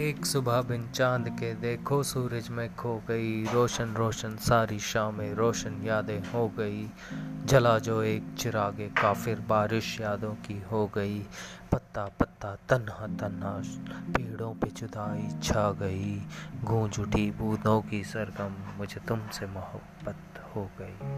एक सुबह बिन चाँद के देखो सूरज में खो गई। रोशन रोशन, सारी शामें रोशन यादें हो गई। जला जो एक चिरागे काफिर, बारिश यादों की हो गई। पत्ता पत्ता, तन्हा तन्हा, पेड़ों पे जुदाई छा गई। गूंज उठी बूंदों की सरगम, मुझे तुमसे मोहब्बत हो गई।